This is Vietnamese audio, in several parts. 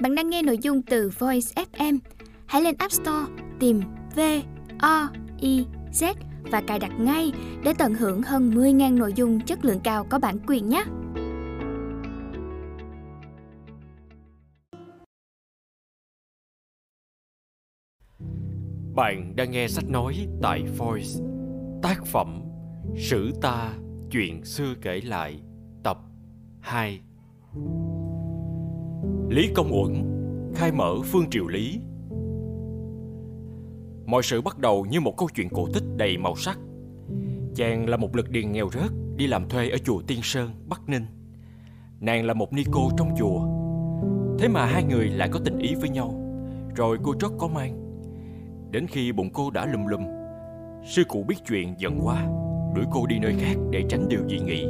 Bạn đang nghe nội dung từ Voice FM. Hãy lên App Store, tìm V O I Z và cài đặt ngay để tận hưởng hơn 10.000 nội dung chất lượng cao có bản quyền nhé. Bạn đang nghe sách nói tại Voice. Tác phẩm Sử ta, chuyện xưa kể lại, tập 2 Lý Công Uẩn khai mở Phương Triều Lý. Mọi sự bắt đầu như một câu chuyện cổ tích đầy màu sắc. Chàng là một lực điền nghèo rớt đi làm thuê ở chùa Tiên Sơn, Bắc Ninh. Nàng là một ni cô trong chùa. Thế mà hai người lại có tình ý với nhau. Rồi cô trót có mang. Đến khi bụng cô đã lùm lùm Sư cụ biết chuyện giận quá Đuổi cô đi nơi khác để tránh điều dị nghị.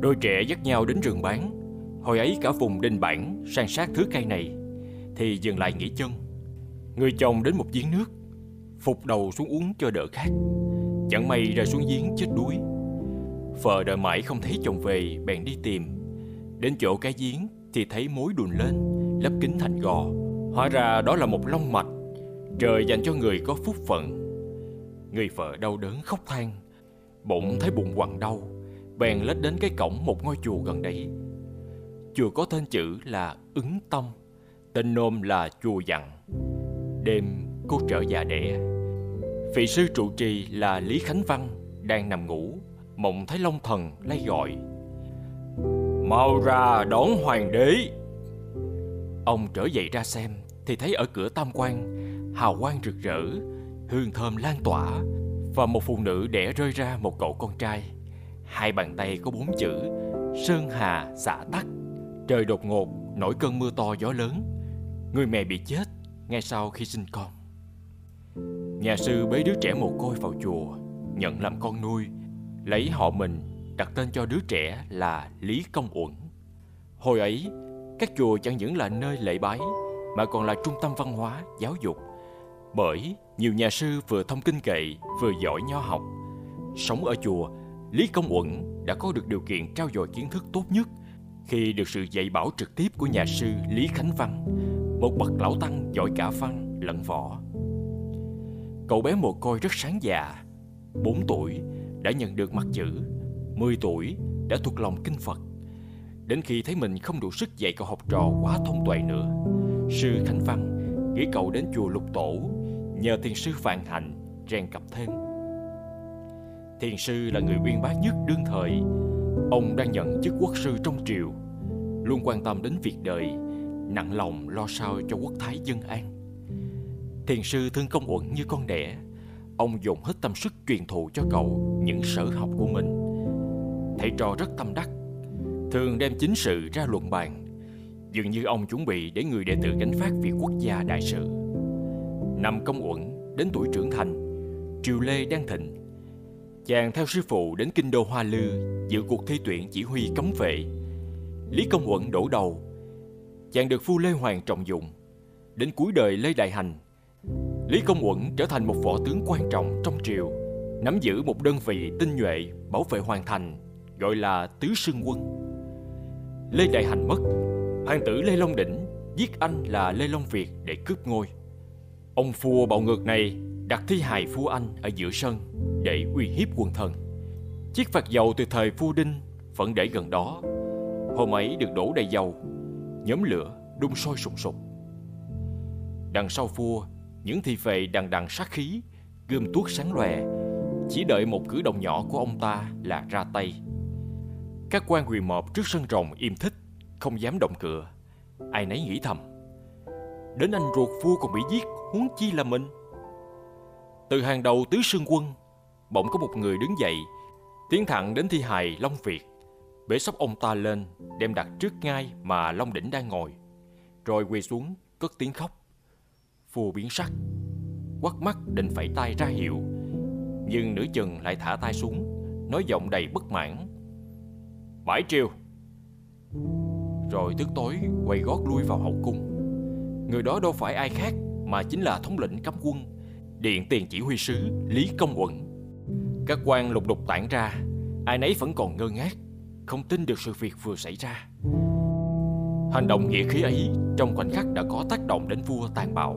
Đôi trẻ dắt nhau đến rừng bán Hồi ấy cả vùng đinh bản san sát thứ cây này, Thì dừng lại nghỉ chân. Người chồng đến một giếng nước, Phục đầu xuống uống cho đỡ khát. Chẳng may rơi xuống giếng chết đuối. Vợ đợi mãi không thấy chồng về, Bèn đi tìm. Đến chỗ cái giếng thì thấy mối đùn lên, Lấp kính thành gò. Hóa ra đó là một long mạch, Trời dành cho người có phúc phận. Người vợ đau đớn khóc than Bụng thấy bụng quặn đau, Bèn lết đến cái cổng một ngôi chùa gần đấy Chùa có tên chữ là Ứng Tâm Tên nôm là Chùa Dặn. Đêm, cô trở già đẻ. Vị sư trụ trì là Lý Khánh Văn, Đang nằm ngủ, Mộng thấy Long Thần lay gọi. Mau ra đón hoàng đế. Ông trở dậy ra xem, Thì thấy ở cửa tam quan, Hào quang rực rỡ, Hương thơm lan tỏa, Và một phụ nữ đẻ rơi ra một cậu con trai. Hai bàn tay có bốn chữ, Sơn hà xả tắc. Trời đột ngột nổi cơn mưa to gió lớn. Người mẹ bị chết ngay sau khi sinh con. Nhà sư bế đứa trẻ mồ côi vào chùa Nhận làm con nuôi Lấy họ mình đặt tên cho đứa trẻ là Lý Công Uẩn. Hồi ấy Các chùa chẳng những là nơi lễ bái Mà còn là trung tâm văn hóa, giáo dục. Bởi nhiều nhà sư vừa thông kinh kệ Vừa giỏi nho học. Sống ở chùa Lý Công Uẩn đã có được điều kiện trao dồi kiến thức tốt nhất khi được sự dạy bảo trực tiếp của nhà sư Lý Khánh Văn, một bậc lão tăng giỏi cả văn lẫn võ. Cậu bé mồ côi rất sáng dạ, 4 tuổi đã nhận được mặt chữ, 10 tuổi đã thuộc lòng kinh Phật. Đến khi thấy mình không đủ sức dạy cậu học trò quá thông tuệ nữa, sư Khánh Văn gửi cậu đến chùa Lục Tổ nhờ thiền sư Phạm Hạnh rèn cặp thêm. Thiền sư là người uyên bác nhất đương thời Ông đang nhận chức quốc sư trong triều, Luôn quan tâm đến việc đời, Nặng lòng lo sao cho quốc thái dân an. Thiền sư thương công uẩn như con đẻ, Ông dồn hết tâm sức truyền thụ cho cậu Những sở học của mình. Thầy trò rất tâm đắc, Thường đem chính sự ra luận bàn, Dường như ông chuẩn bị để người đệ tử gánh phát việc quốc gia đại sự. Năm công uẩn, đến tuổi trưởng thành, Triều Lê đang thịnh Chàng theo sư phụ đến kinh đô Hoa Lư dự cuộc thi tuyển chỉ huy cấm vệ. Lý Công Uẩn đổ đầu. Chàng được phu Lê Hoàng trọng dụng. Đến cuối đời Lê Đại Hành, Lý Công Uẩn trở thành một võ tướng quan trọng trong triều, nắm giữ một đơn vị tinh nhuệ bảo vệ hoàn thành, gọi là Tứ Sương Quân. Lê Đại Hành mất, hoàng tử Lê Long Đỉnh giết anh là Lê Long Việt để cướp ngôi. Ông vua bạo ngược này đặt thi hài phu anh ở giữa sân để uy hiếp quân thần. Chiếc phạt dầu từ thời phu đinh vẫn để gần đó. Hôm ấy được đổ đầy dầu, nhóm lửa đun sôi sùng sục. Đằng sau vua, những thị vệ đằng đằng sát khí, gươm tuốt sáng lòe, chỉ đợi một cử động nhỏ của ông ta là ra tay. Các quan quyền mọp trước sân rồng im thích, không dám động cựa. Ai nấy nghĩ thầm. Đến anh ruột vua còn bị giết, huống chi là mình. Từ hàng đầu tứ sương quân, bỗng có một người đứng dậy, tiến thẳng đến thi hài Long Việt, bế sóc ông ta lên, đem đặt trước ngay mà Long Đỉnh đang ngồi, rồi quỳ xuống cất tiếng khóc. Phù biến sắc, quắt mắt định phải tay ra hiệu, nhưng nửa chừng lại thả tay xuống, nói giọng đầy bất mãn. Bãi triều! Rồi tức tối quay gót lui vào hậu cung. Người đó đâu phải ai khác mà chính là thống lĩnh cấm quân Điện tiền chỉ huy sứ Lý Công Uẩn Các quan lục đục tản ra Ai nấy vẫn còn ngơ ngác Không tin được sự việc vừa xảy ra Hành động nghĩa khí ấy trong khoảnh khắc đã có tác động đến vua tàn bạo.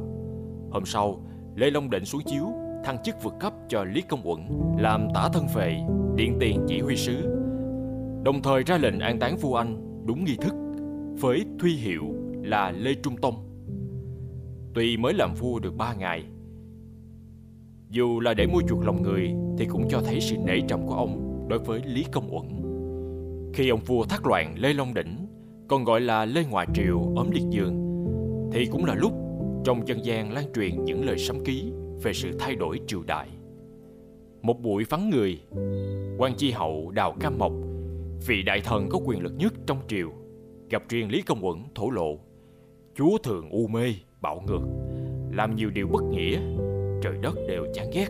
Hôm sau, Lê Long Định xuống chiếu, thăng chức vượt cấp cho Lý Công Uẩn, làm tả thân vệ, điện tiền chỉ huy sứ. Đồng thời ra lệnh an táng vua Anh đúng nghi thức với thuy hiệu là Lê Trung Tông. Tuy mới làm vua được ba ngày, dù là để mua chuộc lòng người thì cũng cho thấy sự nể trọng của ông đối với Lý Công Uẩn. Khi ông vua thác loạn Lê Long Đỉnh, còn gọi là Lê Ngoại Triều ốm liệt giường, thì cũng là lúc trong dân gian lan truyền những lời sấm ký về sự thay đổi triều đại. Một buổi vắng người, quan chi hậu Đào Cam Mộc, vị đại thần có quyền lực nhất trong triều, gặp riêng Lý Công Uẩn thổ lộ. Chúa thường u mê, bạo ngược, làm nhiều điều bất nghĩa, trời đất đều chán ghét,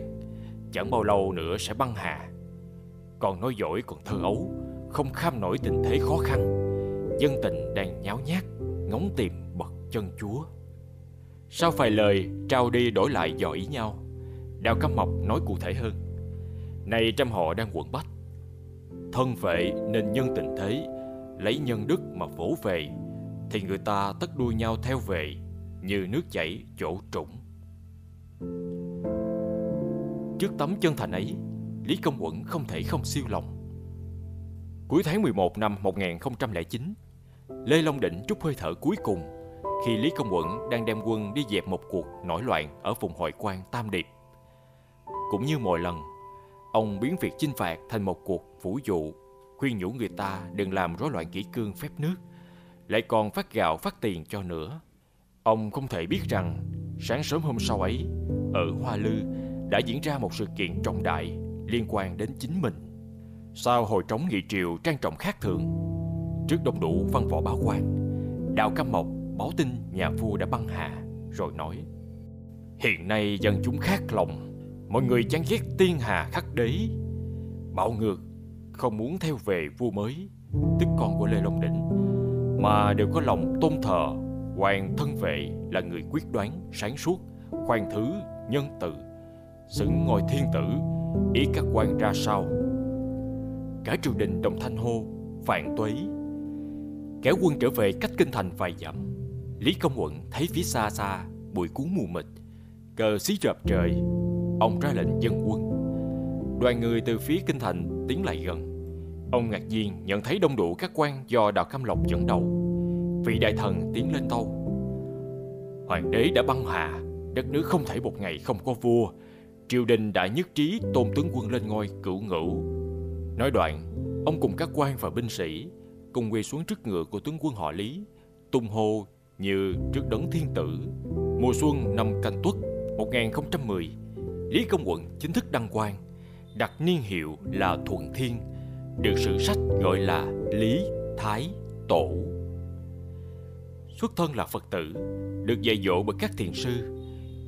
chẳng bao lâu nữa sẽ băng hà. Còn nói dỗi còn thơ ấu, không kham nổi tình thế khó khăn, dân tình đang nháo nhác, ngóng tìm bậc chân chúa. Sau vài lời trao đi đổi lại dò ý nhau, Đào Cam Mộc nói cụ thể hơn. Này trăm họ đang quẩn bách, thân vệ nên nhân tình thế, lấy nhân đức mà vỗ về, thì người ta tất đuôi nhau theo về, như nước chảy chỗ trũng. Trước tấm chân thành ấy, Lý Công Uẩn không thể không siêu lòng. Cuối tháng 11 năm 1009, Lê Long Định trút hơi thở cuối cùng khi Lý Công Uẩn đang đem quân đi dẹp một cuộc nổi loạn ở vùng hội quan Tam Điệp. Cũng như mọi lần, ông biến việc chinh phạt thành một cuộc vũ dụ, khuyên nhủ người ta đừng làm rối loạn kỷ cương phép nước, lại còn phát gạo phát tiền cho nữa. Ông không thể biết rằng sáng sớm hôm sau ấy, ở Hoa Lư đã diễn ra một sự kiện trọng đại liên quan đến chính mình. Sau hồi trống nghị triều trang trọng khác thường, trước đông đủ văn võ báo quan, đào Cam Mộc báo tin nhà vua đã băng hà, rồi nói Hiện nay dân chúng khác lòng, mọi người chán ghét tiên hà khắc đế. Bạo ngược, không muốn theo về vua mới, tức con của Lê Long Đỉnh, mà đều có lòng tôn thờ hoàng thân vệ là người quyết đoán, sáng suốt, khoan thứ, nhân từ, xứng ngôi thiên tử, ý các quan ra sao. Cả triều đình đồng thanh hô, phản tuế. Kéo quân trở về cách kinh thành vài dặm, Lý Công quận thấy phía xa xa bụi cuốn mù mịt, cờ xí rợp trời, ông ra lệnh dân quân. Đoàn người từ phía kinh thành tiến lại gần. Ông ngạc nhiên nhận thấy đông đủ các quan do Đào Cam Lộc dẫn đầu. Vị đại thần tiến lên tâu. Hoàng đế đã băng hà, đất nước không thể một ngày không có vua. Triều đình đã nhất trí tôn tướng quân lên ngôi cửu ngũ. Nói đoạn, ông cùng các quan và binh sĩ cùng quỳ xuống trước ngựa của tướng quân họ Lý, tung hô như trước đấng thiên tử. Mùa xuân năm Canh Tuất 1010, Lý Công Quận chính thức đăng quang, đặt niên hiệu là Thuận Thiên, được sử sách gọi là Lý Thái Tổ. Xuất thân là Phật tử, được dạy dỗ bởi các thiền sư,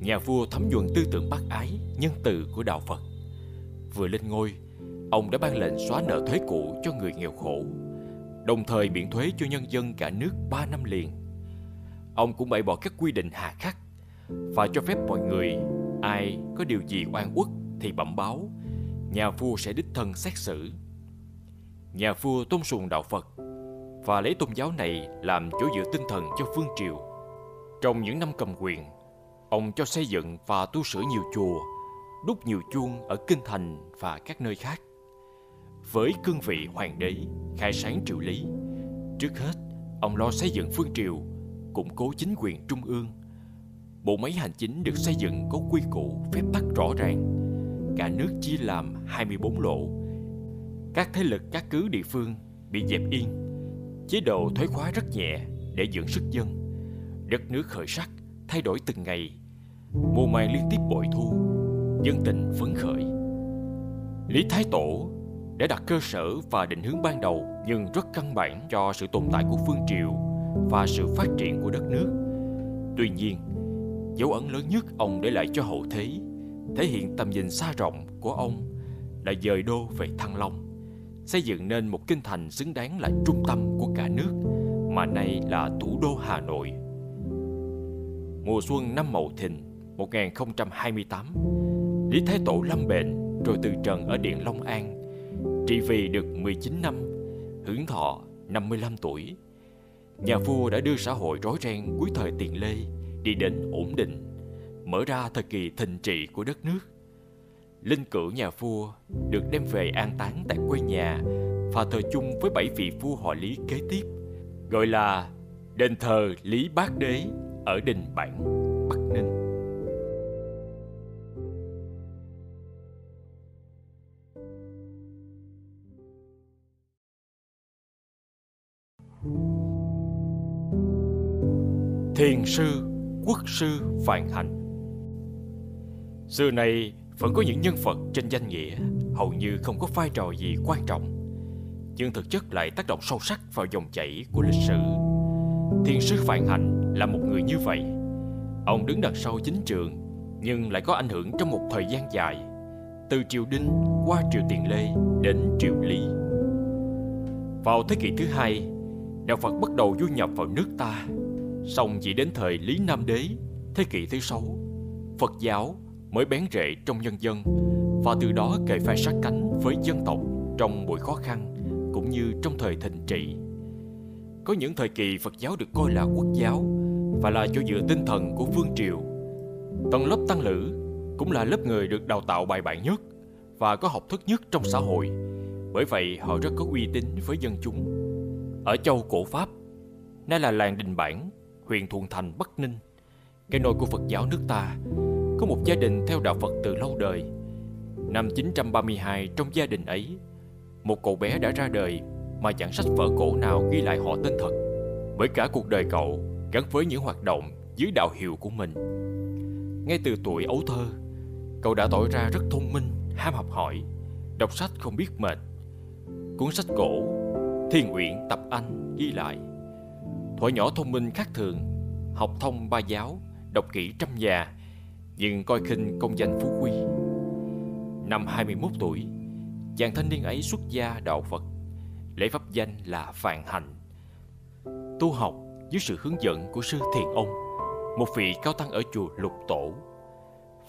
nhà vua thấm nhuần tư tưởng bác ái, nhân từ của đạo Phật. Vừa lên ngôi, ông đã ban lệnh xóa nợ thuế cũ cho người nghèo khổ, đồng thời miễn thuế cho nhân dân cả nước 3 năm liền. Ông cũng bãi bỏ các quy định hà khắc và cho phép mọi người ai có điều gì oan uất thì bẩm báo, nhà vua sẽ đích thân xét xử. Nhà vua tôn sùng đạo Phật và lấy tôn giáo này làm chỗ dựa tinh thần cho phương triều. Trong những năm cầm quyền, ông cho xây dựng và tu sửa nhiều chùa, đúc nhiều chuông ở kinh thành và các nơi khác. Với cương vị hoàng đế, khai sáng triều lý, trước hết ông lo xây dựng phương triều, củng cố chính quyền trung ương. Bộ máy hành chính được xây dựng có quy củ, phép tắc rõ ràng. Cả nước chia làm 24 lộ. Các thế lực các cứ địa phương bị dẹp yên. Chế độ thuế khóa rất nhẹ để dưỡng sức dân. Đất nước khởi sắc, thay đổi từng ngày. Mùa màng liên tiếp bội thu, dân tình phấn khởi. Lý Thái Tổ đã đặt cơ sở và định hướng ban đầu nhưng rất căn bản cho sự tồn tại của phương triều và sự phát triển của đất nước. Tuy nhiên, dấu ấn lớn nhất ông để lại cho hậu thế thể hiện tầm nhìn xa rộng của ông là dời đô về Thăng Long, xây dựng nên một kinh thành xứng đáng là trung tâm của cả nước mà nay là thủ đô Hà Nội. Mùa xuân năm Mậu Thìn 1028, Lý Thái Tổ lâm bệnh rồi từ trần ở Điện Long An, trị vì được 19 năm, hưởng thọ 55 tuổi. nhà vua đã đưa xã hội rối ren cuối thời tiền Lê đi đến ổn định, mở ra thời kỳ thịnh trị của đất nước. Linh cữu nhà vua được đem về an táng tại quê nhà và thờ chung với bảy vị vua họ Lý kế tiếp, gọi là đền thờ Lý Bác Đế ở đình Bản, Thiền sư, quốc sư Phạn Hạnh Xưa này vẫn có những nhân vật trên danh nghĩa hầu như không có vai trò gì quan trọng nhưng thực chất lại tác động sâu sắc vào dòng chảy của lịch sử. Thiền sư Phạn Hạnh là một người như vậy. Ông đứng đằng sau chính trường nhưng lại có ảnh hưởng trong một thời gian dài, từ triều Đinh qua triều Tiền Lê đến triều Lý. Vào thế kỷ thứ hai, đạo Phật bắt đầu du nhập vào nước ta Xong chỉ đến thời Lý Nam Đế, thế kỷ thứ sáu, Phật giáo mới bén rễ trong nhân dân và từ đó kề vai sát cánh với dân tộc trong buổi khó khăn cũng như trong thời thịnh trị. Có những thời kỳ Phật giáo được coi là quốc giáo và là chỗ dựa tinh thần của vương triều. Tầng lớp tăng lữ cũng là lớp người được đào tạo bài bản nhất và có học thức nhất trong xã hội. Bởi vậy họ rất có uy tín với dân chúng. Ở châu cổ Pháp, nay là làng Đình Bản, huyện Thuận Thành, Bắc Ninh, cái nôi của Phật giáo nước ta, có một gia đình theo đạo Phật từ lâu đời. Năm 932 trong gia đình ấy, một cậu bé đã ra đời mà chẳng sách vở cổ nào ghi lại họ tên thật. Bởi cả cuộc đời cậu gắn với những hoạt động dưới đạo hiệu của mình. Ngay từ tuổi ấu thơ, cậu đã tỏ ra rất thông minh, ham học hỏi, đọc sách không biết mệt. Cuốn sách cổ Thiên Uyển Tập Anh ghi lại. Thuở nhỏ thông minh khác thường, Học thông ba giáo, Đọc kỹ trăm nhà, Nhưng coi khinh công danh phú quý. Năm 21 tuổi, Chàng thanh niên ấy xuất gia đạo Phật. Lễ pháp danh là Phạn Hạnh. Tu học dưới sự hướng dẫn của sư Thiền Ông, Một vị cao tăng ở chùa Lục Tổ.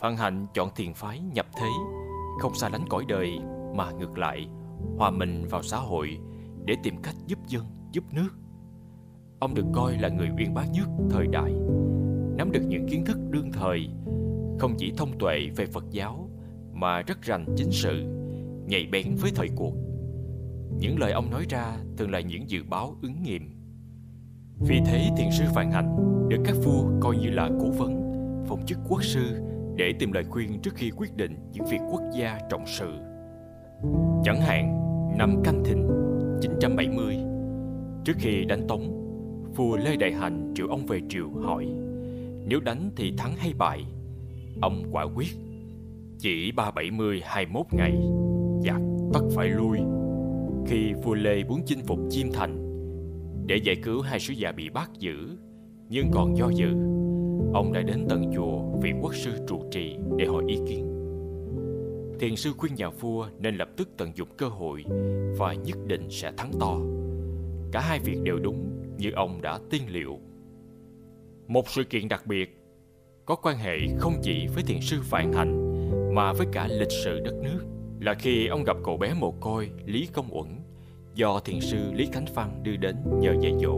Phạn Hạnh chọn thiền phái nhập thế, Không xa lánh cõi đời Mà ngược lại Hòa mình vào xã hội để tìm cách giúp dân, giúp nước. Ông được coi là người uyên bác nhất thời đại Nắm được những kiến thức đương thời Không chỉ thông tuệ về Phật giáo Mà rất rành chính sự Nhạy bén với thời cuộc. Những lời ông nói ra thường là những dự báo ứng nghiệm. Vì thế thiền sư Phạn Hạnh Được các vua coi như là cố vấn Phong chức quốc sư Để tìm lời khuyên trước khi quyết định những việc quốc gia trọng sự. Chẳng hạn năm Canh Thìn 1970, Trước khi đánh Tống Vua Lê Đại Hành triệu ông về triều hỏi Nếu đánh thì thắng hay bại? Ông quả quyết Chỉ ba bảy mươi hai mốt ngày Giặc tất phải lui. Khi vua Lê muốn chinh phục Chiêm Thành Để giải cứu hai sứ giả bị bắt giữ Nhưng còn do dự Ông đã đến tận chùa vị quốc sư trụ trì để hỏi ý kiến. Thiền sư khuyên nhà vua nên lập tức tận dụng cơ hội Và nhất định sẽ thắng to Cả hai việc đều đúng như ông đã tiên liệu. Một sự kiện đặc biệt có quan hệ không chỉ với thiền sư Vạn hạnh mà với cả lịch sử đất nước là khi ông gặp cậu bé mồ côi Lý Công Uẩn do thiền sư Lý Khánh Văn đưa đến nhờ dạy dỗ.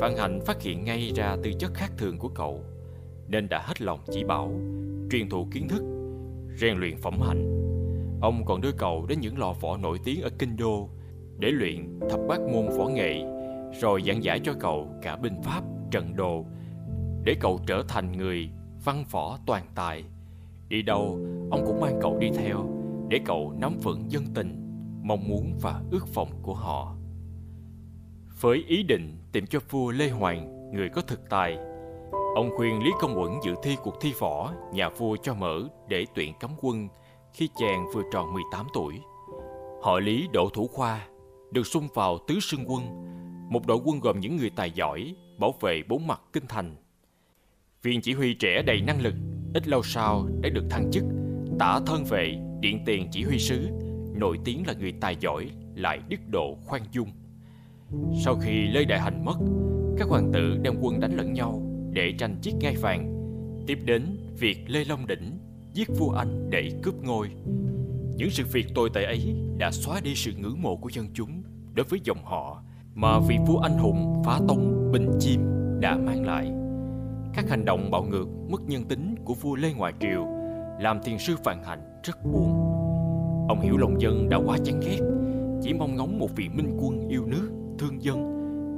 Vạn Hạnh phát hiện ngay ra tư chất khác thường của cậu nên đã hết lòng chỉ bảo, truyền thụ kiến thức, rèn luyện phẩm hạnh. Ông còn đưa cậu đến những lò võ nổi tiếng ở Kinh Đô để luyện thập bát môn võ nghệ rồi giảng giải cho cậu cả binh pháp, trận đồ để cậu trở thành người văn võ toàn tài. Đi đâu, ông cũng mang cậu đi theo để cậu nắm vững dân tình, mong muốn và ước vọng của họ. Với ý định tìm cho vua Lê Hoàng người có thực tài, ông khuyên Lý Công Uẩn dự thi cuộc thi võ nhà vua cho mở để tuyển cấm quân khi chàng vừa tròn 18 tuổi. Họ Lý Đỗ Thủ Khoa được xung vào tứ sương quân một đội quân gồm những người tài giỏi bảo vệ bốn mặt kinh thành. Viên chỉ huy trẻ đầy năng lực, ít lâu sau đã được thăng chức tả thân vệ điện tiền chỉ huy sứ, nổi tiếng là người tài giỏi lại đức độ khoan dung. Sau khi Lê Đại Hành mất, các hoàng tử đem quân đánh lẫn nhau để tranh chiếc ngai vàng. Tiếp đến việc Lê Long Đỉnh giết vua Anh để cướp ngôi. Những sự việc tồi tệ ấy đã xóa đi sự ngưỡng mộ của dân chúng đối với dòng họ mà vị vua anh hùng phá tống Bình chim đã mang lại. Các hành động bạo ngược, mất nhân tính của vua Lê Ngoại Triều làm thiền sư Phạm Hạnh rất buồn. Ông hiểu lòng dân đã quá chán ghét, chỉ mong ngóng một vị minh quân yêu nước, thương dân,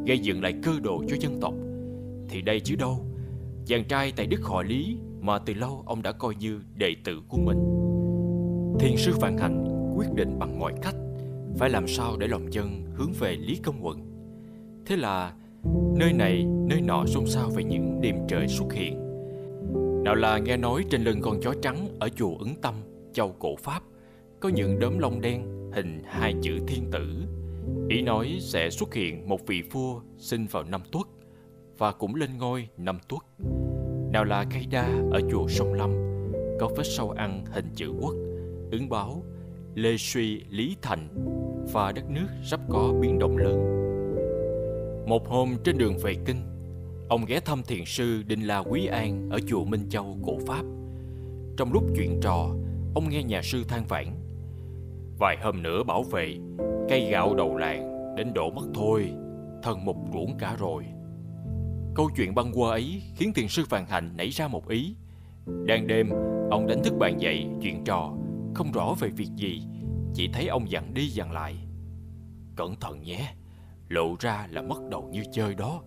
gây dựng lại cơ đồ cho dân tộc. Thì đây chứ đâu, chàng trai tại Đức họ Lý mà từ lâu ông đã coi như đệ tử của mình. Thiền sư Phạm Hạnh quyết định bằng mọi cách phải làm sao để lòng dân hướng về Lý Công Quận. Thế là nơi này, nơi nọ xôn xao về những đêm trời xuất hiện. Nào là nghe nói trên lưng con chó trắng ở chùa Ứng Tâm, châu cổ Pháp, có những đốm lông đen hình hai chữ thiên tử. Ý nói sẽ xuất hiện một vị vua sinh vào năm tuất và cũng lên ngôi năm tuất. Nào là cây đa ở chùa Sông Lâm, có vết sâu ăn hình chữ quốc, ứng báo Lê Suy Lý Thành và đất nước sắp có biến động lớn. Một hôm trên đường về kinh, ông ghé thăm thiền sư Đinh La Quý An ở chùa Minh Châu cổ Pháp. Trong lúc chuyện trò, ông nghe nhà sư than vãn. Vài hôm nữa bảo vệ, cây gạo đầu làng đến đổ mất thôi, thân mục ruộng cả rồi. Câu chuyện băng qua ấy khiến thiền sư Phàn hạnh nảy ra một ý. Đang đêm, ông đánh thức bạn dậy chuyện trò, không rõ về việc gì, chỉ thấy ông dặn đi dặn lại. Cẩn thận nhé, lộ ra là mất đầu như chơi đó.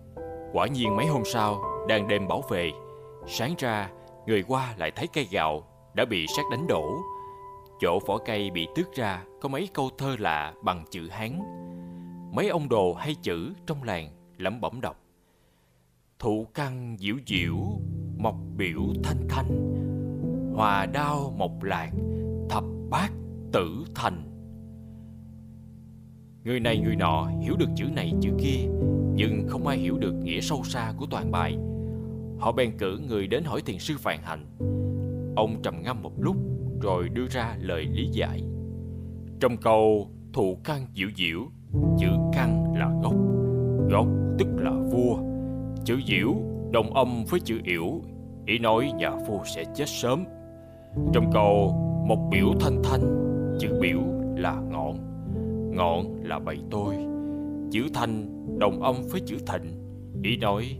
Quả nhiên mấy hôm sau, đang đêm bảo vệ, sáng ra, người qua lại thấy cây gạo đã bị sát đánh đổ. Chỗ vỏ cây bị tước ra có mấy câu thơ lạ bằng chữ Hán. Mấy ông đồ hay chữ trong làng lẩm bẩm đọc. Thụ căn diệu diệu, mọc biểu thanh thanh, hòa đao mộc lạc, thập bát tử thành. Người này người nọ hiểu được chữ này chữ kia, nhưng không ai hiểu được nghĩa sâu xa của toàn bài. Họ bèn cử người đến hỏi thiền sư Phàn hạnh Ông trầm ngâm một lúc rồi đưa ra lời lý giải. Trong câu thụ căn diệu diệu, chữ căn là gốc, gốc tức là vua. Chữ diệu đồng âm với chữ yểu, ý nói nhà vua sẽ chết sớm. Trong câu một biểu thanh thanh, chữ biểu là ngọn, ngọn là bầy tôi. Chữ thanh đồng âm với chữ thịnh, ý nói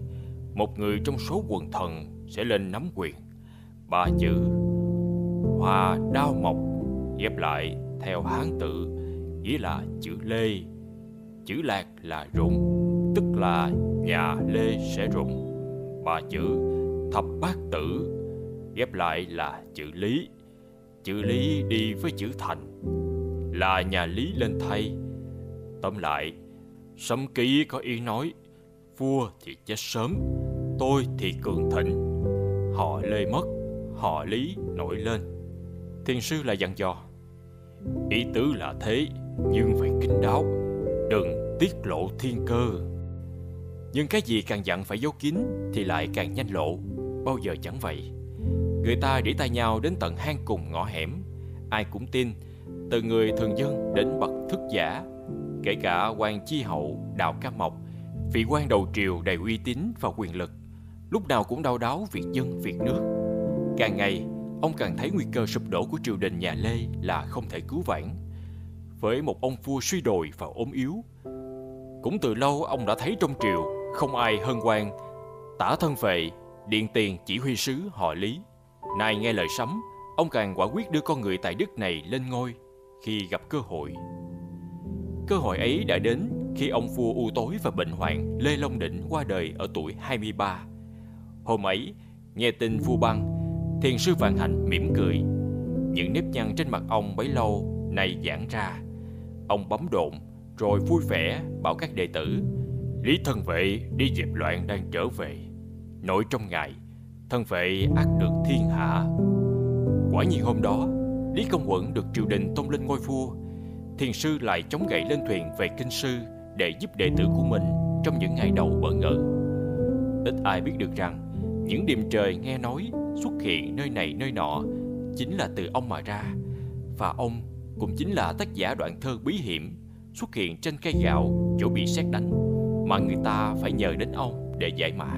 một người trong số quần thần sẽ lên nắm quyền. Ba chữ hoa đao mộc ghép lại theo hán tự nghĩa là chữ lê chữ lạc là rụng tức là nhà lê sẽ rụng. Ba chữ thập bát tử ghép lại là chữ lý. Chữ lý đi với chữ thành, là nhà lý lên thay. Tóm lại, sấm ký có ý nói, vua thì chết sớm, tôi thì cường thịnh. Họ lê mất, họ lý nổi lên. Thiền sư lại dặn dò, ý tứ là thế, nhưng phải kín đáo, đừng tiết lộ thiên cơ nhưng cái gì càng dặn phải giấu kín thì lại càng nhanh lộ. Bao giờ chẳng vậy? Người ta rỉ tay nhau đến tận hang cùng ngõ hẻm. Ai cũng tin, từ người thường dân đến bậc thức giả, kể cả quan chi hậu, đào ca mộc, vị quan đầu triều đầy uy tín và quyền lực, lúc nào cũng đau đáu việc dân, việc nước. Càng ngày, ông càng thấy nguy cơ sụp đổ của triều đình nhà lê là không thể cứu vãn. Với một ông vua suy đồi và ốm yếu, cũng từ lâu ông đã thấy trong triều không ai hơn quan tả thân vệ điện tiền chỉ huy sứ họ lý nay nghe lời sấm ông càng quả quyết đưa con người tài đức này lên ngôi khi gặp cơ hội cơ hội ấy đã đến khi ông vua u tối và bệnh hoạn Lê Long Định qua đời ở tuổi 23. Hôm ấy, nghe tin vua băng, thiền sư Vạn Hạnh mỉm cười. Những nếp nhăn trên mặt ông bấy lâu nay giãn ra. Ông bấm độn, rồi vui vẻ bảo các đệ tử Lý thân vệ đi dẹp loạn đang trở về. Nội trong ngày, thân vệ ác được thiên hạ. Quả nhiên hôm đó, Lý Công Quận được triều đình tôn lên ngôi vua thiền sư lại chống gậy lên thuyền về kinh sư để giúp đệ tử của mình trong những ngày đầu bỡ ngỡ. Ít ai biết được rằng những đêm trời nghe nói xuất hiện nơi này nơi nọ chính là từ ông mà ra và ông cũng chính là tác giả đoạn thơ bí hiểm xuất hiện trên cây gạo chỗ bị sét đánh mà người ta phải nhờ đến ông để giải mã.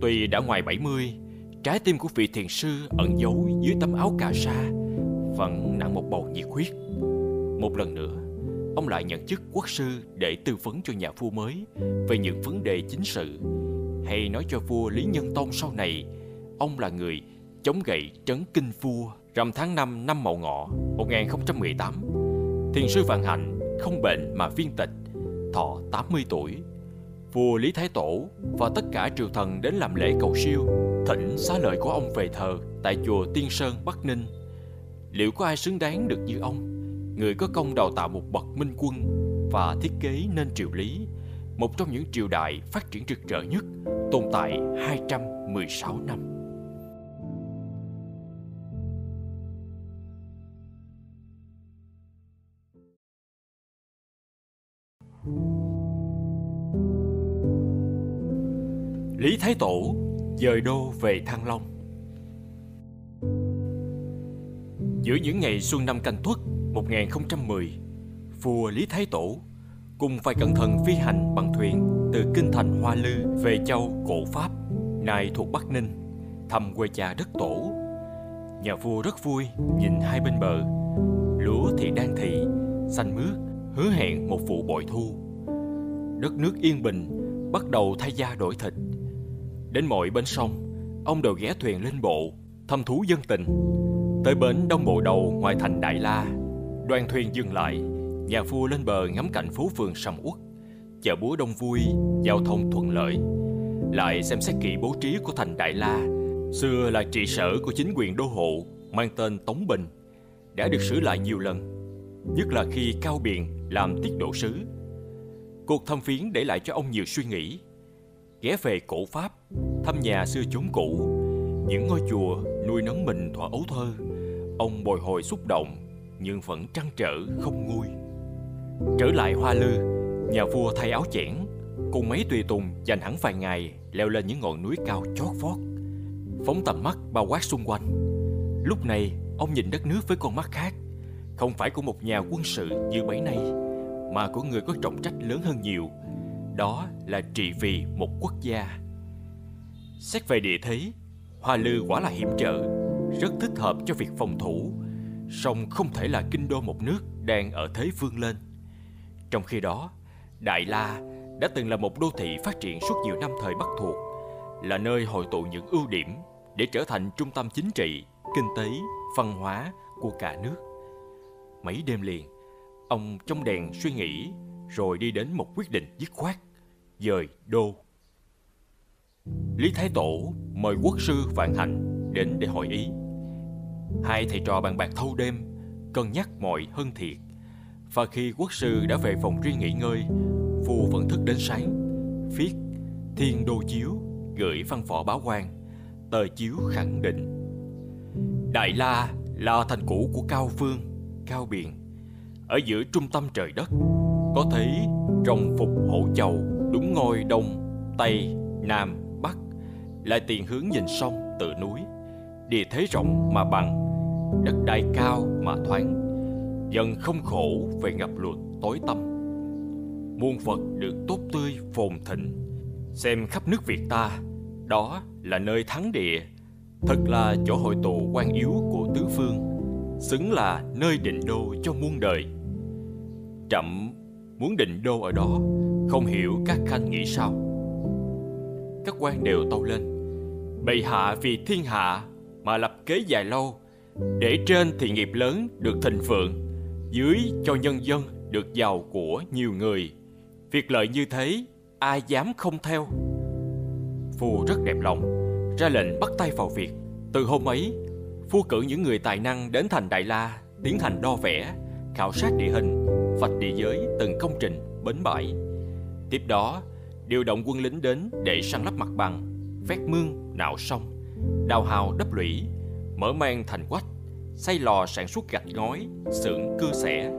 Tuy đã ngoài 70, trái tim của vị thiền sư ẩn giấu dưới tấm áo cà sa vẫn nặng một bầu nhiệt huyết một lần nữa, ông lại nhận chức quốc sư để tư vấn cho nhà vua mới về những vấn đề chính sự hay nói cho vua Lý Nhân Tông sau này ông là người chống gậy trấn kinh vua rằm tháng 5 năm Mậu Ngọ 1018. Thiền sư Vạn Hạnh không bệnh mà viên tịch, thọ 80 tuổi. Vua Lý Thái Tổ và tất cả triều thần đến làm lễ cầu siêu, thỉnh xá lợi của ông về thờ tại chùa Tiên Sơn Bắc Ninh. Liệu có ai xứng đáng được như ông, người có công đào tạo một bậc minh quân và thiết kế nên triều Lý, một trong những triều đại phát triển rực rỡ nhất, tồn tại 216 năm. Lý Thái Tổ dời đô về Thăng Long Giữa những ngày xuân năm canh tuất 1010 Vua Lý Thái Tổ cùng vài cẩn thận phi hành bằng thuyền từ kinh thành Hoa Lư về châu Cổ Pháp, nay thuộc Bắc Ninh, thăm quê cha đất tổ. Nhà vua rất vui nhìn hai bên bờ, lúa thì đang thị, xanh mướt, hứa hẹn một vụ bội thu. Đất nước yên bình, bắt đầu thay da đổi thịt. Đến mọi bến sông, ông đều ghé thuyền lên bộ, thăm thú dân tình. Tới bến đông bộ đầu ngoài thành Đại La, đoàn thuyền dừng lại, nhà vua lên bờ ngắm cảnh phố phường sầm uất, chợ búa đông vui, giao thông thuận lợi. Lại xem xét kỹ bố trí của thành Đại La, xưa là trị sở của chính quyền đô hộ mang tên Tống Bình, đã được sửa lại nhiều lần, nhất là khi Cao Biện làm tiết độ sứ. Cuộc thăm viếng để lại cho ông nhiều suy nghĩ. Ghé về cổ Pháp, thăm nhà xưa chốn cũ, những ngôi chùa nuôi nấng mình thuở ấu thơ, ông bồi hồi xúc động nhưng vẫn trăn trở không nguôi. Trở lại Hoa Lư, nhà vua thay áo chẽn, cùng mấy tùy tùng dành hẳn vài ngày leo lên những ngọn núi cao chót vót, phóng tầm mắt bao quát xung quanh. Lúc này, ông nhìn đất nước với con mắt khác, không phải của một nhà quân sự như bấy nay, mà của người có trọng trách lớn hơn nhiều. Đó là trị vì một quốc gia. Xét về địa thế, Hoa Lư quả là hiểm trở, rất thích hợp cho việc phòng thủ, song không thể là kinh đô một nước đang ở thế vươn lên. Trong khi đó, Đại La đã từng là một đô thị phát triển suốt nhiều năm thời Bắc thuộc, là nơi hội tụ những ưu điểm để trở thành trung tâm chính trị, kinh tế, văn hóa của cả nước. Mấy đêm liền, ông trong đèn suy nghĩ rồi đi đến một quyết định dứt khoát, dời đô. Lý Thái Tổ mời quốc sư Vạn Hạnh đến để hỏi ý. Hai thầy trò bàn bạc thâu đêm, cân nhắc mọi hơn thiệt. Và khi quốc sư đã về phòng riêng nghỉ ngơi, vua vẫn thức đến sáng, viết thiên đô chiếu gửi văn phỏ báo quan, tờ chiếu khẳng định. Đại La là thành cũ của Cao Vương, Cao Biện. Ở giữa trung tâm trời đất, có thấy rồng phục hổ chầu đúng ngôi đông, tây, nam, lại tiền hướng nhìn sông tự núi, địa thế rộng mà bằng, đất đai cao mà thoáng, dần không khổ về ngập lụt tối tăm. Muôn vật được tốt tươi phồn thịnh, xem khắp nước Việt ta, đó là nơi thắng địa, thật là chỗ hội tụ quan yếu của tứ phương, xứng là nơi định đô cho muôn đời. Trẫm muốn định đô ở đó, không hiểu các khanh nghĩ sao. Các quan đều tâu lên, bệ hạ vì thiên hạ mà lập kế dài lâu, để trên thì nghiệp lớn được thịnh vượng, dưới cho nhân dân được giàu của nhiều người. Việc lợi như thế, ai dám không theo? Vua rất đẹp lòng, ra lệnh bắt tay vào việc. Từ hôm ấy, vua cử những người tài năng đến thành Đại La tiến hành đo vẽ, khảo sát địa hình, vạch địa giới từng công trình, bến bãi. Tiếp đó, điều động quân lính đến để săn lấp mặt bằng, vét mương, nạo sông, đào hào đắp lũy, mở mang thành quách, xây lò sản xuất gạch ngói, xưởng cưa xẻ.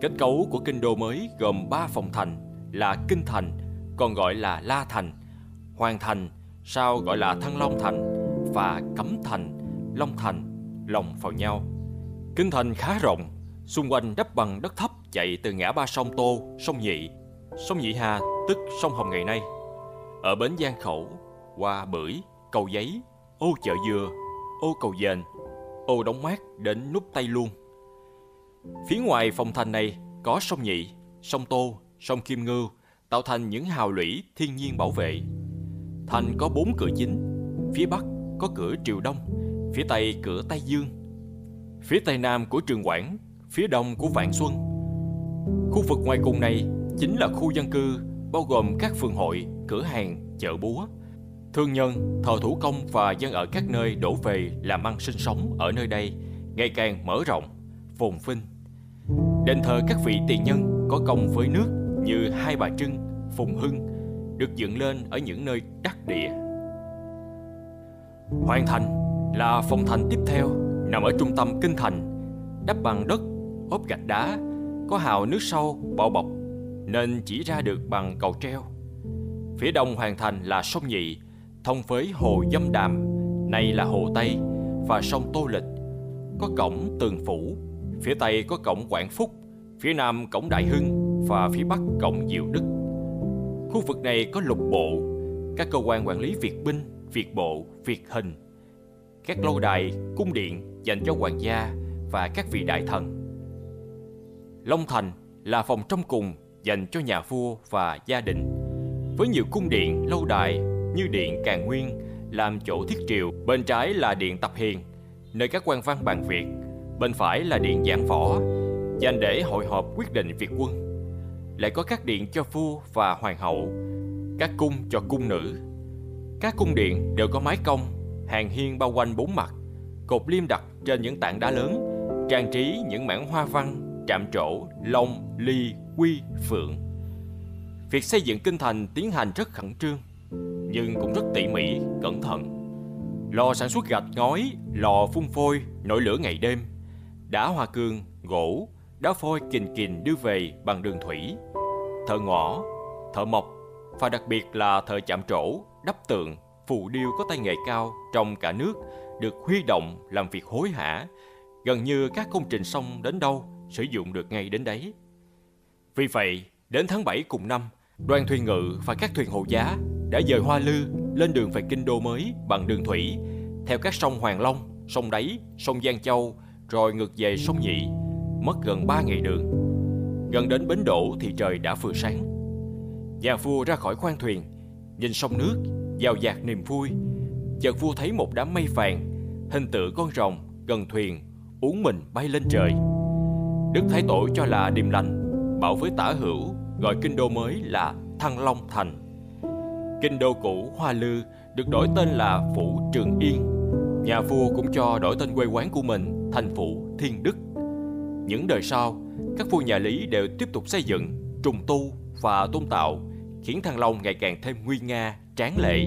Kết cấu của kinh đô mới gồm 3 phòng thành là Kinh Thành, còn gọi là La Thành, Hoàng Thành, sau gọi là Thăng Long Thành và Cấm Thành, Long Thành, lồng vào nhau. Kinh Thành khá rộng, xung quanh đắp bằng đất thấp chạy từ ngã ba sông Tô, sông Nhị, sông Nhị Hà tức sông Hồng ngày nay. Ở bến Giang Khẩu, qua Bưởi, Cầu Giấy, ô chợ dừa, ô cầu dền, ô đóng mát đến nút tay luôn. Phía ngoài phòng thành này có sông Nhị, sông Tô, sông Kim Ngưu tạo thành những hào lũy thiên nhiên bảo vệ. Thành có bốn cửa chính, phía bắc có cửa Triều Đông, phía tây cửa Tây Dương, phía tây nam của Trường Quảng, phía đông của Vạn Xuân. Khu vực ngoài cùng này chính là khu dân cư bao gồm các phường hội, cửa hàng, chợ búa. Thương nhân, thợ thủ công và dân ở các nơi đổ về làm ăn sinh sống ở nơi đây ngày càng mở rộng, phồn vinh. Đền thờ các vị tiền nhân có công với nước như Hai Bà Trưng, Phùng Hưng được dựng lên ở những nơi đắc địa. Hoàng Thành là phòng thành tiếp theo nằm ở trung tâm kinh thành, đắp bằng đất, ốp gạch đá, có hào nước sâu bao bọc nên chỉ ra được bằng cầu treo. Phía đông Hoàng Thành là sông Nhị, thông với hồ Dâm Đàm, nay là hồ Tây, và sông Tô Lịch. Có cổng Tường Phủ, phía tây có cổng Quảng Phúc, phía nam cổng Đại Hưng và phía bắc cổng Diệu Đức. Khu vực này có lục bộ, các cơ quan quản lý Việt binh, Việt bộ, Việt hình, các lâu đài, cung điện dành cho hoàng gia và các vị đại thần. Long Thành là phòng trong cùng dành cho nhà vua và gia đình. Với nhiều cung điện, lâu đài như điện Càn Nguyên làm chỗ thiết triều, bên trái là điện Tập Hiền, nơi các quan văn bàn việc, bên phải là điện Giảng Võ, dành để hội họp quyết định việc quân. Lại có các điện cho vua và hoàng hậu, các cung cho cung nữ. Các cung điện đều có mái cong, hàng hiên bao quanh bốn mặt, cột liêm đặt trên những tảng đá lớn, trang trí những mảng hoa văn, trạm trổ, long, ly, quy, phượng. Việc xây dựng kinh thành tiến hành rất khẩn trương, nhưng cũng rất tỉ mỉ, cẩn thận. Lò sản xuất gạch ngói, lò phun phôi, nổi lửa ngày đêm. Đá hoa cương, gỗ, đá phôi kình kình đưa về bằng đường thủy. Thợ ngõ, thợ mộc và đặc biệt là thợ chạm trổ, đắp tượng, phù điêu có tay nghề cao trong cả nước được huy động làm việc hối hả. Gần như các công trình xong đến đâu sử dụng được ngay đến đấy. Vì vậy, đến tháng 7 cùng năm, đoàn thuyền ngự và các thuyền hộ giá đã dời Hoa Lư lên đường về kinh đô mới bằng đường thủy, theo các sông Hoàng Long, sông Đáy, sông Giang Châu, rồi ngược về sông Nhị, mất gần 3 ngày đường. Gần đến bến đổ thì trời đã vừa sáng. Nhà vua ra khỏi khoang thuyền, nhìn sông nước, giàu dạt niềm vui. Chợt vua thấy một đám mây vàng, hình tượng con rồng gần thuyền, uống mình bay lên trời. Đức Thái Tổ cho là điềm lành, bảo với tả hữu gọi kinh đô mới là Thăng Long Thành. Kinh đô cũ Hoa Lư được đổi tên là Phủ Trường Yên. Nhà vua cũng cho đổi tên quê quán của mình thành Phủ Thiên Đức. Những đời sau, các vua nhà Lý đều tiếp tục xây dựng, trùng tu và tôn tạo, khiến Thăng Long ngày càng thêm nguy nga, tráng lệ,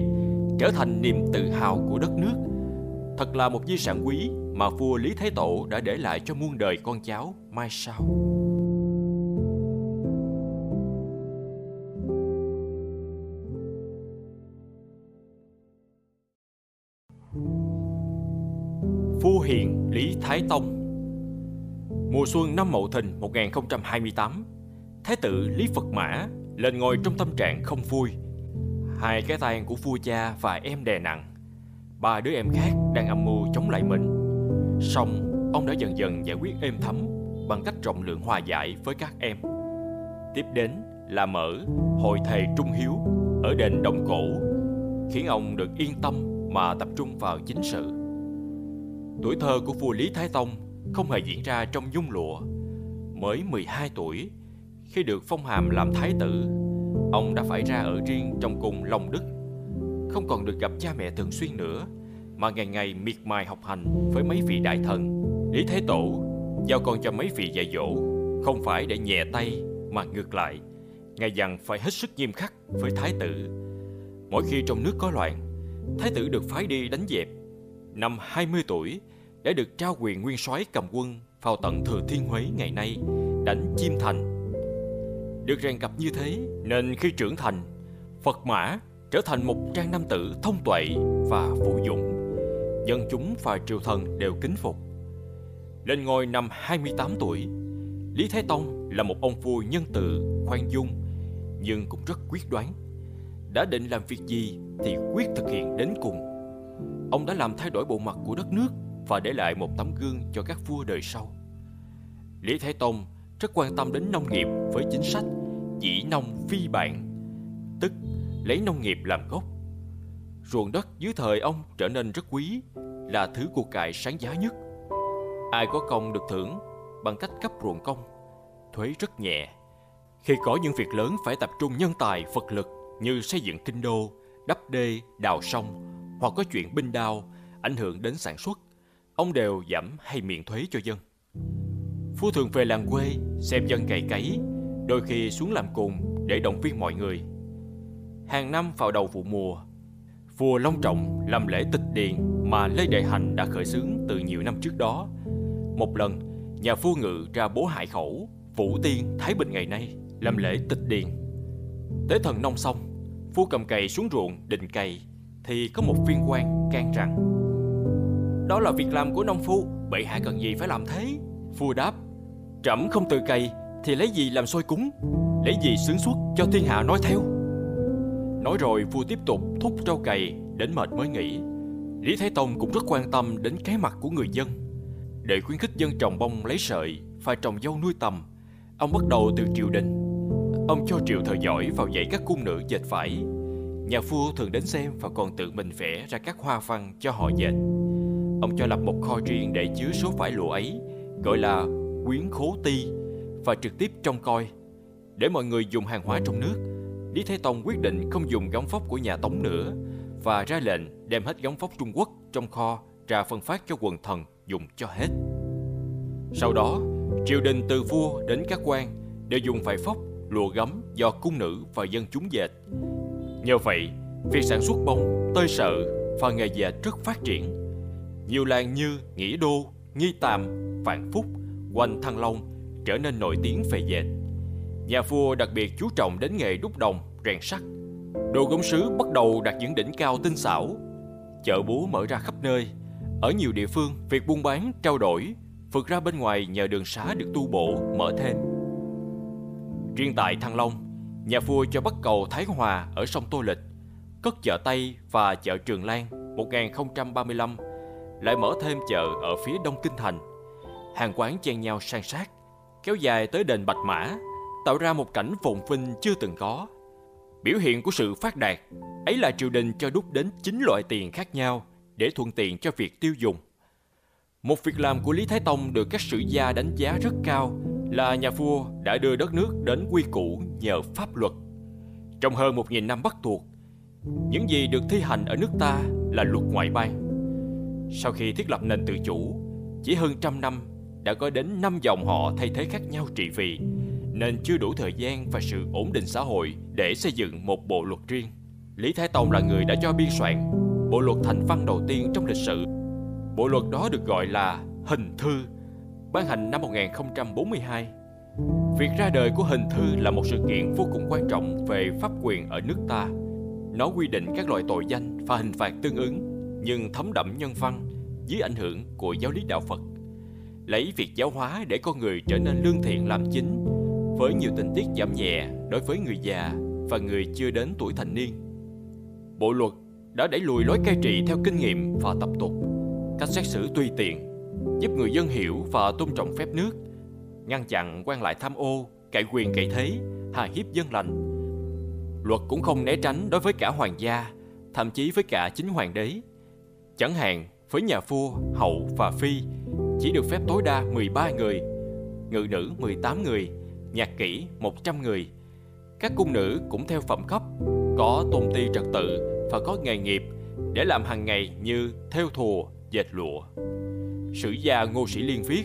trở thành niềm tự hào của đất nước. Thật là một di sản quý mà vua Lý Thái Tổ đã để lại cho muôn đời con cháu mai sau. Thái Tông. Mùa xuân năm Mậu Thìn 1028 Thái tử Lý Phật Mã lên ngôi trong tâm trạng không vui. Hai cái tay của vua cha và em đè nặng. Ba đứa em khác đang âm mưu chống lại mình. Xong, ông đã dần dần giải quyết êm thấm Bằng cách rộng lượng hòa giải với các em. Tiếp đến là mở hội thầy trung hiếu Ở đền Đồng Cổ, Khiến ông được yên tâm mà tập trung vào chính sự. Tuổi thơ của vua Lý Thái Tông không hề diễn ra trong nhung lụa. Mới 12 tuổi, khi được phong hàm làm thái tử, ông đã phải ra ở riêng trong cung Long Đức. Không còn được gặp cha mẹ thường xuyên nữa, mà ngày ngày miệt mài học hành với mấy vị đại thần. Lý Thái Tổ giao con cho mấy vị dạy dỗ, không phải để nhẹ tay mà ngược lại. Ngài dặn phải hết sức nghiêm khắc với thái tử. Mỗi khi trong nước có loạn, thái tử được phái đi đánh dẹp. Năm 20 tuổi, đã được trao quyền nguyên soái cầm quân vào tận Thừa Thiên Huế ngày nay, đánh Chiêm Thành. Được rèn gặp như thế nên khi trưởng thành, Phật Mã trở thành một trang nam tử thông tuệ và vũ dũng. Dân chúng và triều thần đều kính phục. Lên ngôi năm 28 tuổi, Lý Thái Tông là một ông vua nhân từ, khoan dung, nhưng cũng rất quyết đoán. Đã định làm việc gì thì quyết thực hiện đến cùng. Ông đã làm thay đổi bộ mặt của đất nước và để lại một tấm gương cho các vua đời sau. Lý Thái Tông rất quan tâm đến nông nghiệp với chính sách dĩ nông phi bản, tức lấy nông nghiệp làm gốc. Ruộng đất dưới thời ông trở nên rất quý, là thứ của cải sáng giá nhất. Ai có công được thưởng bằng cách cấp ruộng công, thuế rất nhẹ. Khi có những việc lớn phải tập trung nhân tài, vật lực như xây dựng kinh đô, đắp đê, đào sông hoặc có chuyện binh đao ảnh hưởng đến sản xuất, ông đều giảm hay miễn thuế cho dân. Phu thường về làng quê xem dân cày cấy, đôi khi xuống làm cùng để động viên mọi người. Hàng năm vào đầu vụ mùa, vua long trọng làm lễ tịch điền mà Lê Đại Hành đã khởi xướng từ nhiều năm trước đó. Một lần, nhà vua ngự ra bố hải khẩu, Vũ Tiên, Thái Bình ngày nay làm lễ tịch điền. Tế thần nông xong, vua cầm cày xuống ruộng định cày thì có một viên quan can rằng đó là việc làm của nông phu, bệ hạ cần gì phải làm thế? Vua đáp, trẫm không tự cày thì lấy gì làm soi cúng, lấy gì sướng suốt cho thiên hạ nói theo. Nói rồi vua tiếp tục thúc trâu cày đến mệt mới nghỉ. Lý Thái Tông cũng rất quan tâm đến cái mặt của người dân. Để khuyến khích dân trồng bông lấy sợi và trồng dâu nuôi tầm, ông bắt đầu từ triều đình. Ông cho triệu thời giỏi vào dạy các cung nữ dệt vải. Nhà vua thường đến xem và còn tự mình vẽ ra các hoa văn cho họ dệt. Ông cho lập một kho riêng để chứa số vải lụa ấy, gọi là quyến khố ti, và trực tiếp trông coi. Để mọi người dùng hàng hóa trong nước, Lý Thế Tông quyết định không dùng gấm phóc của nhà Tống nữa và ra lệnh đem hết gấm phóc Trung Quốc trong kho ra phân phát cho quần thần dùng cho hết. Sau đó, triều đình từ vua đến các quan đều dùng vải phóc, lụa gấm do cung nữ và dân chúng dệt. Nhờ vậy, việc sản xuất bông, tơi sợ và nghề dệt rất phát triển. Nhiều làng như Nghĩa Đô, Nghi Tàm, Vạn Phúc, Quanh Thăng Long trở nên nổi tiếng về dệt. Nhà vua đặc biệt chú trọng đến nghề đúc đồng, rèn sắt. Đồ gốm sứ bắt đầu đạt những đỉnh cao tinh xảo. Chợ búa mở ra khắp nơi. Ở nhiều địa phương, việc buôn bán, trao đổi vượt ra bên ngoài nhờ đường xá được tu bổ, mở thêm. Riêng tại Thăng Long, nhà vua cho bắt cầu Thái Hòa ở sông Tô Lịch, cất chợ Tây và chợ Trường Lan 1035, lại mở thêm chợ ở phía đông kinh thành. Hàng quán chen nhau san sát, kéo dài tới đền Bạch Mã, tạo ra một cảnh phồn vinh chưa từng có. Biểu hiện của sự phát đạt ấy là triều đình cho đúc đến 9 loại tiền khác nhau để thuận tiện cho việc tiêu dùng. Một việc làm của Lý Thái Tông được các sử gia đánh giá rất cao là nhà vua đã đưa đất nước đến quy củ nhờ pháp luật. Trong hơn 1.000 năm bắt thuộc, những gì được thi hành ở nước ta là luật ngoại bang. Sau khi thiết lập nền tự chủ, chỉ hơn trăm năm đã có đến năm dòng họ thay thế khác nhau trị vì, nên chưa đủ thời gian và sự ổn định xã hội để xây dựng một bộ luật riêng. Lý Thái Tông là người đã cho biên soạn bộ luật thành văn đầu tiên trong lịch sử. Bộ luật đó được gọi là Hình Thư, ban hành năm 1042. Việc ra đời của Hình Thư là một sự kiện vô cùng quan trọng về pháp quyền ở nước ta. Nó quy định các loại tội danh và hình phạt tương ứng, nhưng thấm đậm nhân văn dưới ảnh hưởng của giáo lý đạo Phật. Lấy việc giáo hóa để con người trở nên lương thiện làm chính, với nhiều tình tiết giảm nhẹ đối với người già và người chưa đến tuổi thành niên. Bộ luật đã đẩy lùi lối cai trị theo kinh nghiệm và tập tục, cách xét xử tùy tiện, giúp người dân hiểu và tôn trọng phép nước, ngăn chặn quan lại tham ô, cậy quyền cậy thế, hà hiếp dân lành. Luật cũng không né tránh đối với cả hoàng gia, thậm chí với cả chính hoàng đế. Chẳng hạn, với nhà vua, hậu và phi chỉ được phép tối đa 13 người, ngự nữ 18 người, nhạc kỹ 100 người. Các cung nữ cũng theo phẩm cấp, có tôn ti trật tự và có nghề nghiệp để làm hàng ngày như theo thùa, dệt lụa. Sử gia Ngô Sĩ Liên viết,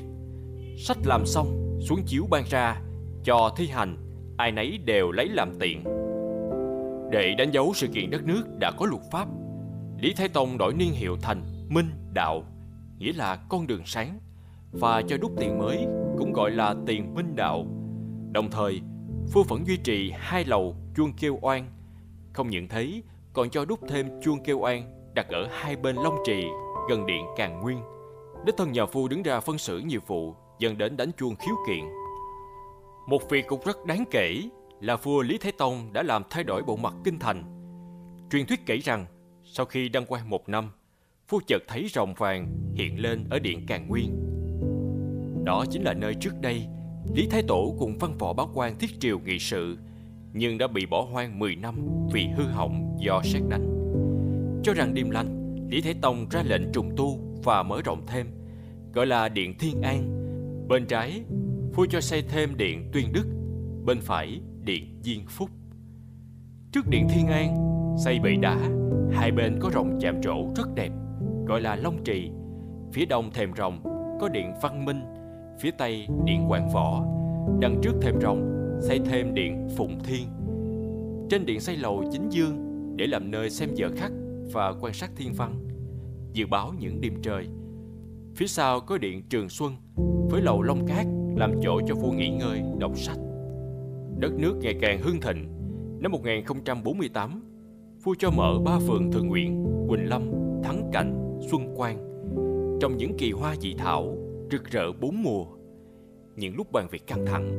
sách làm xong, xuống chiếu ban ra, cho thi hành, ai nấy đều lấy làm tiện. Để đánh dấu sự kiện đất nước đã có luật pháp, Lý Thái Tông đổi niên hiệu thành Minh Đạo, nghĩa là con đường sáng, và cho đúc tiền mới cũng gọi là tiền Minh Đạo. Đồng thời, vua vẫn duy trì hai lầu chuông kêu oan. Không những thế, còn cho đúc thêm chuông kêu oan đặt ở hai bên Long Trì, gần điện Càn Nguyên. Đích thân nhà vua đứng ra phân xử nhiều vụ, dẫn đến đánh chuông khiếu kiện. Một việc cũng rất đáng kể là vua Lý Thái Tông đã làm thay đổi bộ mặt kinh thành. Truyền thuyết kể rằng, sau khi đăng quang một năm, vua chợt thấy rồng vàng hiện lên ở điện Càn Nguyên. Đó chính là nơi trước đây Lý Thái Tổ cùng văn võ báo quan thiết triều nghị sự nhưng đã bị bỏ hoang 10 năm vì hư hỏng do sét đánh. Cho rằng đêm lành, Lý Thái Tông ra lệnh trùng tu và mở rộng thêm, gọi là Điện Thiên An. Bên trái, vua cho xây thêm Điện Tuyên Đức, bên phải Điện Diên Phúc. Trước Điện Thiên An, xây bệ đá, hai bên có rồng chạm trổ rất đẹp, gọi là Long Trì. Phía đông thềm rồng có Điện Văn Minh, phía tây Điện Quảng Võ, đằng trước thềm rồng xây thêm điện Phụng Thiên. Trên điện xây lầu chính dương để làm nơi xem giờ khắc và quan sát thiên văn, dự báo những đêm trời. Phía sau có điện Trường Xuân với lầu Long Cát làm chỗ cho vua nghỉ ngơi, đọc sách. Đất nước ngày càng hưng thịnh. Năm 1048, vua cho mở ba phường thường nguyện Quỳnh Lâm, Thắng Cảnh, Xuân Quang. Trong những kỳ hoa dị thảo, rực rỡ bốn mùa. Những lúc bàn việc căng thẳng,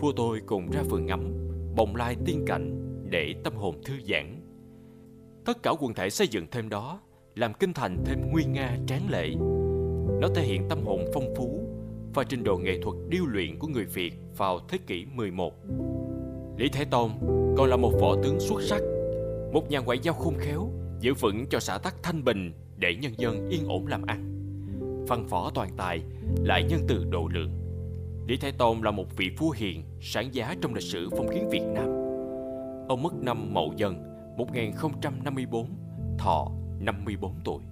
vua tôi cùng ra vườn ngắm, bồng lai tiên cảnh để tâm hồn thư giãn. Tất cả quần thể xây dựng thêm đó, làm kinh thành thêm nguy nga tráng lệ. Nó thể hiện tâm hồn phong phú và trình độ nghệ thuật điêu luyện của người Việt vào thế kỷ 11. Lý Thái Tôn còn là một võ tướng xuất sắc, một nhà ngoại giao khôn khéo, giữ vững cho xã tắc thanh bình để nhân dân yên ổn làm ăn. Văn võ toàn tài, lại nhân từ độ lượng. Lý Thái Tôn là một vị vua hiền, sáng giá trong lịch sử phong kiến Việt Nam. Ông mất năm Mậu Dần 1054, thọ 54 tuổi.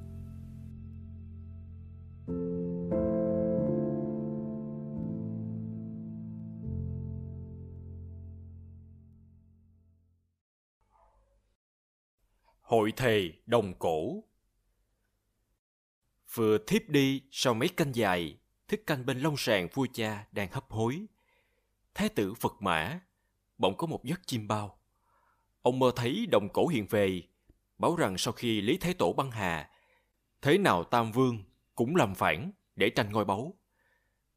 Hội thề đồng cổ Vừa thiếp đi sau mấy canh dài, thức canh bên long sàng vua cha đang hấp hối. Thái tử Phật Mã, bỗng có một giấc chim bao. Ông mơ thấy đồng cổ hiện về, báo rằng sau khi Lý Thái Tổ băng hà, thế nào Tam Vương cũng làm phản để tranh ngôi báu.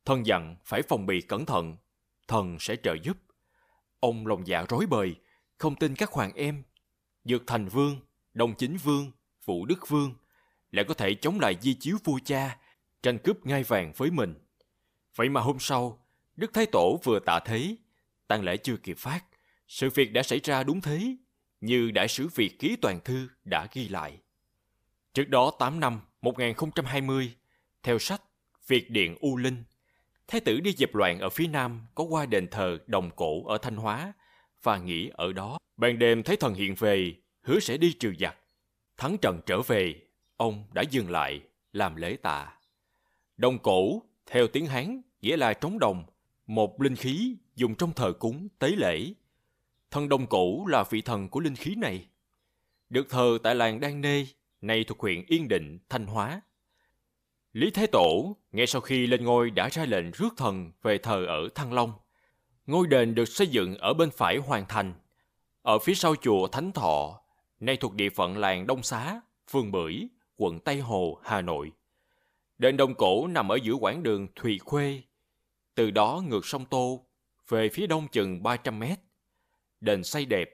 Thần dặn phải phòng bị cẩn thận, thần sẽ trợ giúp. Ông lòng dạ rối bời, không tin các hoàng em, Dược Thành Vương, Đồng Chính Vương, Vũ Đức Vương lại có thể chống lại di chiếu vua cha, tranh cướp ngai vàng với mình. Vậy mà hôm sau, Đức Thái Tổ vừa tạ thế, tang lễ chưa kịp phát, sự việc đã xảy ra đúng thế, như Đại sứ Việt ký toàn thư đã ghi lại. Trước đó 8 năm 1020, theo sách Việt Điện U Linh, Thái tử đi dẹp loạn ở phía nam có qua đền thờ Đồng Cổ ở Thanh Hóa và nghỉ ở đó. Ban đêm thấy thần hiện về, hứa sẽ đi trừ giặc. Thắng trận trở về, ông đã dừng lại làm lễ tạ. Đồng cổ, theo tiếng Hán, nghĩa là trống đồng, một linh khí dùng trong thờ cúng tế lễ. Thần đồng cổ là vị thần của linh khí này. Được thờ tại làng Đan Nê, nay thuộc huyện Yên Định, Thanh Hóa. Lý Thế Tổ, ngay sau khi lên ngôi đã ra lệnh rước thần về thờ ở Thăng Long. Ngôi đền được xây dựng ở bên phải Hoàng Thành, ở phía sau chùa Thánh Thọ, nay thuộc địa phận làng Đông Xá, phường Bưởi, quận Tây Hồ, Hà Nội. Đền Đông Cổ nằm ở giữa quãng đường Thùy Khuê, từ đó ngược sông Tô, về phía đông chừng 300 mét. Đền xây đẹp,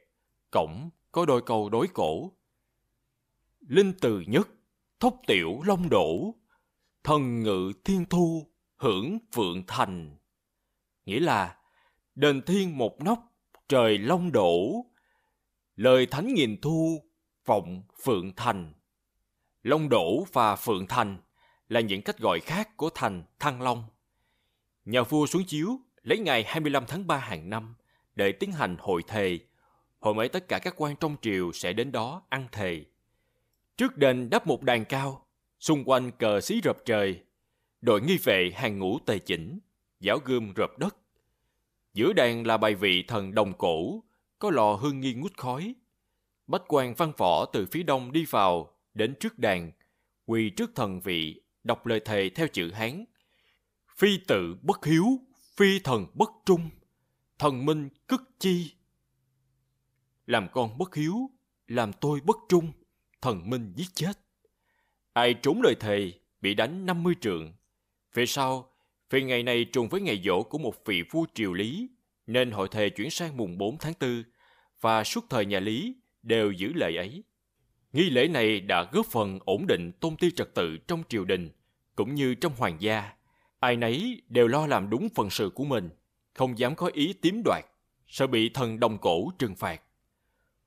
cổng có đôi cầu đối cổ. Linh từ nhất, thốc tiểu long đổ, thần ngự thiên thu, hưởng phượng thành. Nghĩa là, đền thiên một nóc, trời long đổ, lời thánh nghìn thu, vọng phượng thành. Long đổ và phượng thành là những cách gọi khác của thành Thăng Long. Nhà vua xuống chiếu lấy ngày 25 tháng 3 hàng năm để tiến hành hội thề. Hôm ấy tất cả các quan trong triều sẽ đến đó ăn thề. Trước đền đắp một đàn cao, xung quanh cờ xí rập trời, đội nghi vệ hàng ngũ tề chỉnh, giáo gươm rập đất. Giữa đàn là bài vị thần đồng cổ, có lò hương nghi ngút khói. Bách quan văn võ từ phía đông đi vào, đến trước đàn, quỳ trước thần vị, đọc lời thề theo chữ Hán. Phi tự bất hiếu, phi thần bất trung, thần minh cất chi. Làm con bất hiếu, làm tôi bất trung, thần minh giết chết. Ai trốn lời thề, bị đánh 50 trượng. Về sau, vì ngày này trùng với ngày dỗ của một vị vua triều Lý, nên hội thề chuyển sang mùng 4 tháng 4 và suốt thời nhà Lý đều giữ lệ ấy. Nghi lễ này đã góp phần ổn định tôn ti trật tự trong triều đình, cũng như trong hoàng gia. Ai nấy đều lo làm đúng phần sự của mình, không dám có ý tiếm đoạt, sợ bị thần đồng cổ trừng phạt.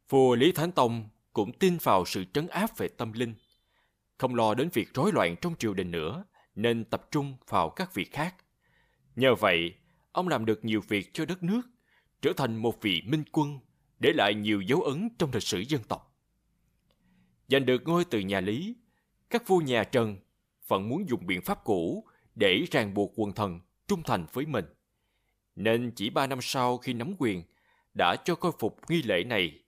Vua Lý Thánh Tông cũng tin vào sự trấn áp về tâm linh, không lo đến việc rối loạn trong triều đình nữa, nên tập trung vào các việc khác. Nhờ vậy, ông làm được nhiều việc cho đất nước, trở thành một vị minh quân, để lại nhiều dấu ấn trong lịch sử dân tộc. Giành được ngôi từ nhà Lý, các vua nhà Trần vẫn muốn dùng biện pháp cũ để ràng buộc quần thần trung thành với mình. Nên chỉ ba năm sau khi nắm quyền, đã cho coi phục nghi lễ này,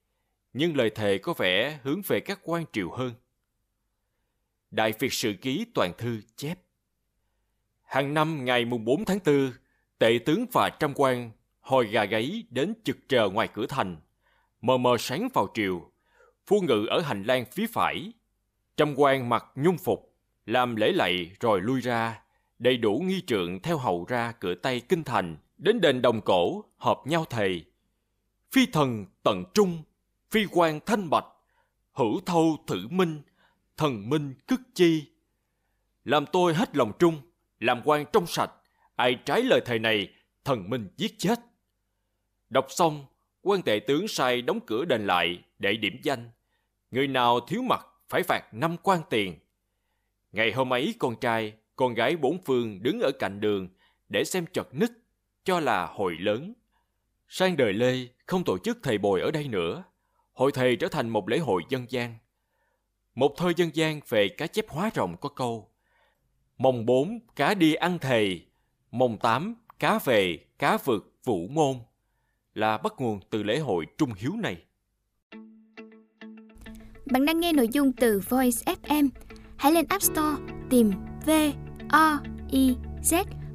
nhưng lời thề có vẻ hướng về các quan triều hơn. Đại Việt Sử Ký Toàn Thư chép Hàng năm ngày mùng 4 tháng 4, tệ tướng và trăm quan hồi gà gáy đến trực chờ ngoài cửa thành, mờ mờ sáng vào triều, phu ngự ở hành lang phía phải. Trăm quan mặc nhung phục, làm lễ lạy rồi lui ra, đầy đủ nghi trượng theo hầu ra cửa tây kinh thành, đến đền đồng cổ, họp nhau thầy. Phi thần tận trung, phi quan thanh bạch, hữu thâu thử minh, thần minh cức chi. Làm tôi hết lòng trung, làm quan trong sạch, ai trái lời thầy này, thần minh giết chết. Đọc xong, quan tệ tướng sai đóng cửa đền lại để điểm danh. Người nào thiếu mặt phải phạt năm quan tiền. Ngày hôm ấy con trai, con gái bốn phương đứng ở cạnh đường để xem chật ních, cho là hội lớn. Sang đời Lê không tổ chức thầy bồi ở đây nữa. Hội thầy trở thành một lễ hội dân gian. Một thơ dân gian về cá chép hóa rồng có câu Mồng bốn cá đi ăn thầy, mồng tám cá về, cá vượt, vũ môn là bắt nguồn từ lễ hội trung hiếu này. Bạn đang nghe nội dung từ Voice FM. Hãy lên App Store tìm V O I Z